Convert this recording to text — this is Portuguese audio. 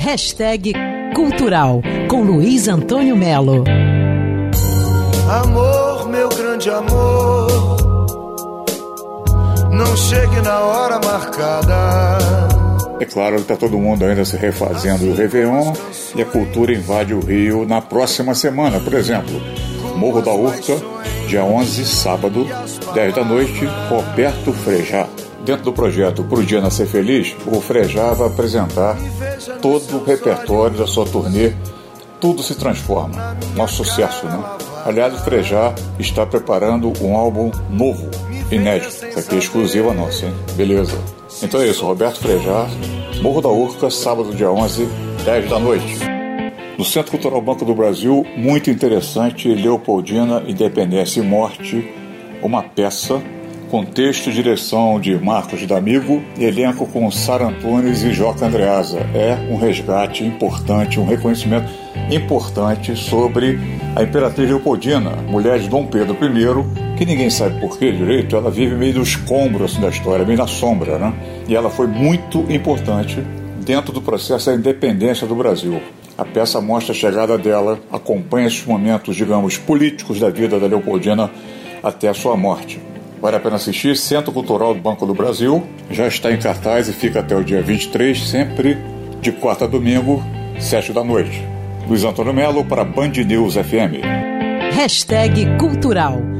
Hashtag Cultural com Luiz Antônio Melo. Amor, meu grande amor, não chegue na hora marcada. É claro que está todo mundo ainda se refazendo do Réveillon e a cultura invade o Rio na próxima semana. Por exemplo, Morro da Urca, dia 11, sábado, 10 da noite, Roberto Frejá. Dentro do projeto Pro Dia Nascer Feliz, o Frejá vai apresentar todo o repertório da sua turnê Tudo se Transforma. Nosso sucesso, né? Aliás, o Frejá está preparando um álbum novo, inédito. Isso aqui é exclusiva nossa, hein? Beleza. Então é isso, Roberto Frejá, Morro da Urca, sábado, dia 11, 10 da noite. No Centro Cultural Banco do Brasil, muito interessante, Leopoldina, Independência e Morte, uma peça com texto e direção de Marcos D'Amigo elenco com Sara Antunes e Joca Andreasa. É um resgate importante, um reconhecimento importante sobre a Imperatriz Leopoldina, mulher de Dom Pedro I, que ninguém sabe por que direito, ela vive meio do escombro assim, da história, meio na sombra, né? E ela foi muito importante dentro do processo da independência do Brasil. A peça mostra a chegada dela, acompanha esses momentos, digamos, políticos da vida da Leopoldina até a sua morte. Vale a pena assistir. Centro Cultural do Banco do Brasil. Já está em cartaz e fica até o dia 23, sempre de quarta a domingo, 7 da noite. Luiz Antônio Melo para Band News FM. Hashtag Cultural